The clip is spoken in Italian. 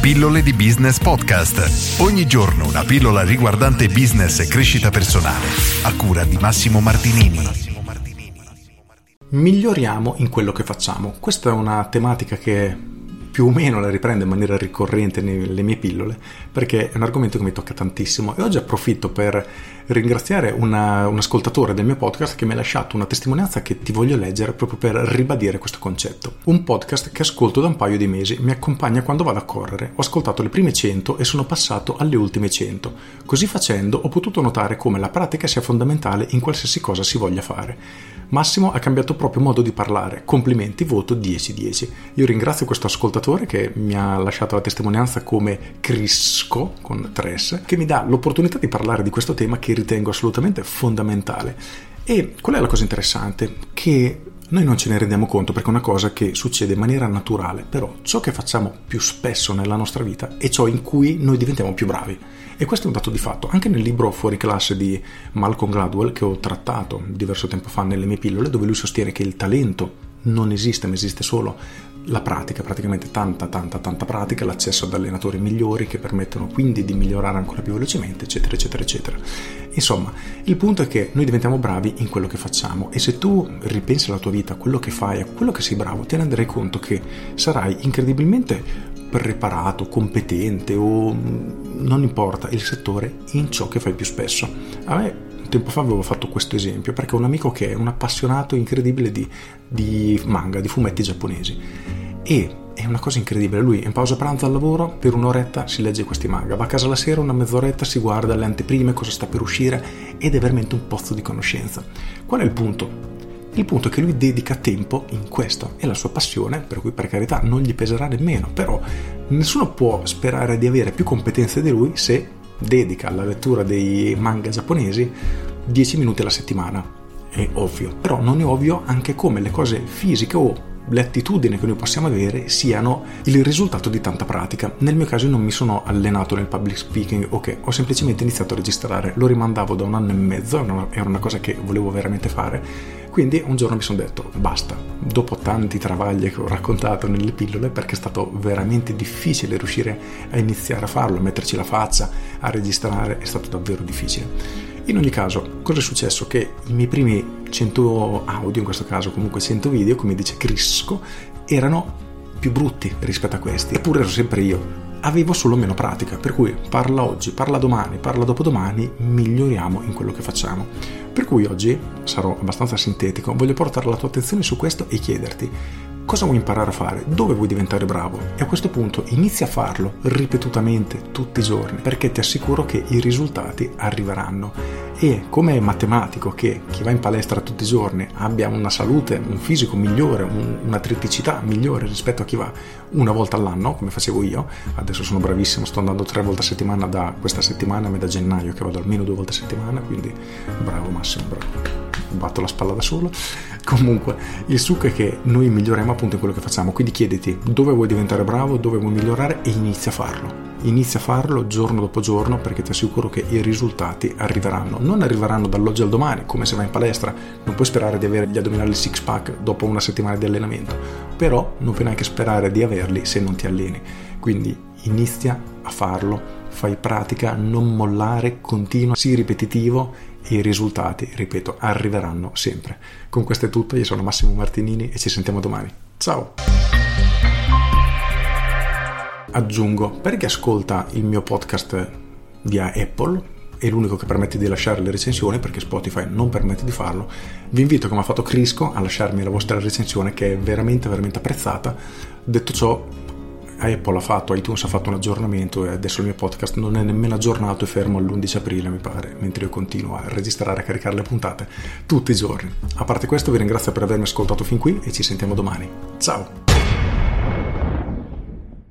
Pillole di Business Podcast. Ogni giorno una pillola riguardante business e crescita personale. A cura di Massimo Martinini. Miglioriamo in quello che facciamo. Questa è una tematica che più o meno la riprendo in maniera ricorrente nelle mie pillole perché è un argomento che mi tocca tantissimo e oggi approfitto per ringraziare una, un ascoltatore del mio podcast che mi ha lasciato una testimonianza che ti voglio leggere proprio per ribadire questo concetto. Un podcast che ascolto da un paio di mesi, mi accompagna quando vado a correre. Ho ascoltato le prime 100 e sono passato alle ultime 100. Così facendo ho potuto notare come la pratica sia fondamentale in qualsiasi cosa si voglia fare. Massimo ha cambiato proprio modo di parlare. Complimenti, voto 10-10. Io ringrazio questo ascoltatore che mi ha lasciato la testimonianza come Crisco con 3S, che mi dà l'opportunità di parlare di questo tema che ritengo assolutamente fondamentale. E qual è la cosa interessante? Che noi non ce ne rendiamo conto perché è una cosa che succede in maniera naturale, però ciò che facciamo più spesso nella nostra vita è ciò in cui noi diventiamo più bravi. E questo è un dato di fatto. Anche nel libro Fuori classe di Malcolm Gladwell, che ho trattato diverso tempo fa nelle mie pillole, dove lui sostiene che il talento non esiste, ma esiste solo la pratica, praticamente tanta, tanta, tanta pratica, l'accesso ad allenatori migliori che permettono quindi di migliorare ancora più velocemente, eccetera, eccetera, eccetera. Insomma, il punto è che noi diventiamo bravi in quello che facciamo e se tu ripensi alla tua vita, a quello che fai, a quello che sei bravo, ti renderai conto che sarai incredibilmente preparato, competente o mm, non importa il settore in ciò che fai più spesso. A me tempo fa avevo fatto questo esempio perché un amico che è un appassionato incredibile di, di manga, di fumetti giapponesi e è una cosa incredibile, lui in pausa pranzo al lavoro per un'oretta si legge questi manga, va a casa la sera una mezz'oretta si guarda le anteprime, cosa sta per uscire ed è veramente un pozzo di conoscenza. Qual è il punto? Il punto è che lui dedica tempo in questo, è la sua passione, per cui per carità non gli peserà nemmeno, però nessuno può sperare di avere più competenze di lui se dedica alla lettura dei manga giapponesi 10 minuti alla settimana. È ovvio, però non è ovvio anche come le cose fisiche o le attitudini che noi possiamo avere siano il risultato di tanta pratica. Nel mio caso non mi sono allenato nel public speaking, ok, ho semplicemente iniziato a registrare, lo rimandavo da un anno e mezzo, era una cosa che volevo veramente fare. Quindi un giorno mi sono detto basta, dopo tanti travagli che ho raccontato nelle pillole, perché è stato veramente difficile riuscire a iniziare a farlo, a metterci la faccia, a registrare, è stato davvero difficile. In ogni caso, cosa è successo? Che i miei primi 100 audio, in questo caso comunque 100 video, come dice Crisco, erano più brutti rispetto a questi, eppure ero sempre io. Avevo solo meno pratica, per cui parla oggi, parla domani, parla dopodomani, miglioriamo in quello che facciamo. Per cui oggi sarò abbastanza sintetico, voglio portare la tua attenzione su questo e chiederti Cosa vuoi imparare a fare? Dove vuoi diventare bravo? E a questo punto inizia a farlo ripetutamente tutti i giorni perché ti assicuro che i risultati arriveranno. E come matematico che chi va in palestra tutti i giorni abbia una salute, un fisico migliore, un, un'atleticità migliore rispetto a chi va una volta all'anno, come facevo io, adesso sono bravissimo, sto andando tre volte a settimana da questa settimana, ma da gennaio che vado almeno due volte a settimana, quindi bravo Massimo, bravo batto la spalla da solo. Comunque, il succo è che noi miglioriamo appunto in quello che facciamo. Quindi chiediti dove vuoi diventare bravo, dove vuoi migliorare e inizia a farlo. Inizia a farlo giorno dopo giorno perché ti assicuro che i risultati arriveranno. Non arriveranno dall'oggi al domani, come se vai in palestra. Non puoi sperare di avere gli addominali six pack dopo una settimana di allenamento. Però non puoi neanche sperare di averli se non ti alleni. Quindi inizia a farlo fai pratica, non mollare, continua, sii ripetitivo e i risultati, ripeto, arriveranno sempre. Con questo è tutto, io sono Massimo Martinini e ci sentiamo domani. Ciao! Aggiungo, per chi ascolta il mio podcast via Apple, è l'unico che permette di lasciare le recensioni perché Spotify non permette di farlo. Vi invito, come ha fatto Crisco, a lasciarmi la vostra recensione che è veramente, veramente apprezzata. Detto ciò, Apple ha fatto, iTunes ha fatto un aggiornamento e adesso il mio podcast non è nemmeno aggiornato e fermo all'11 aprile mi pare, mentre io continuo a registrare e a caricare le puntate tutti i giorni. A parte questo vi ringrazio per avermi ascoltato fin qui e ci sentiamo domani. Ciao!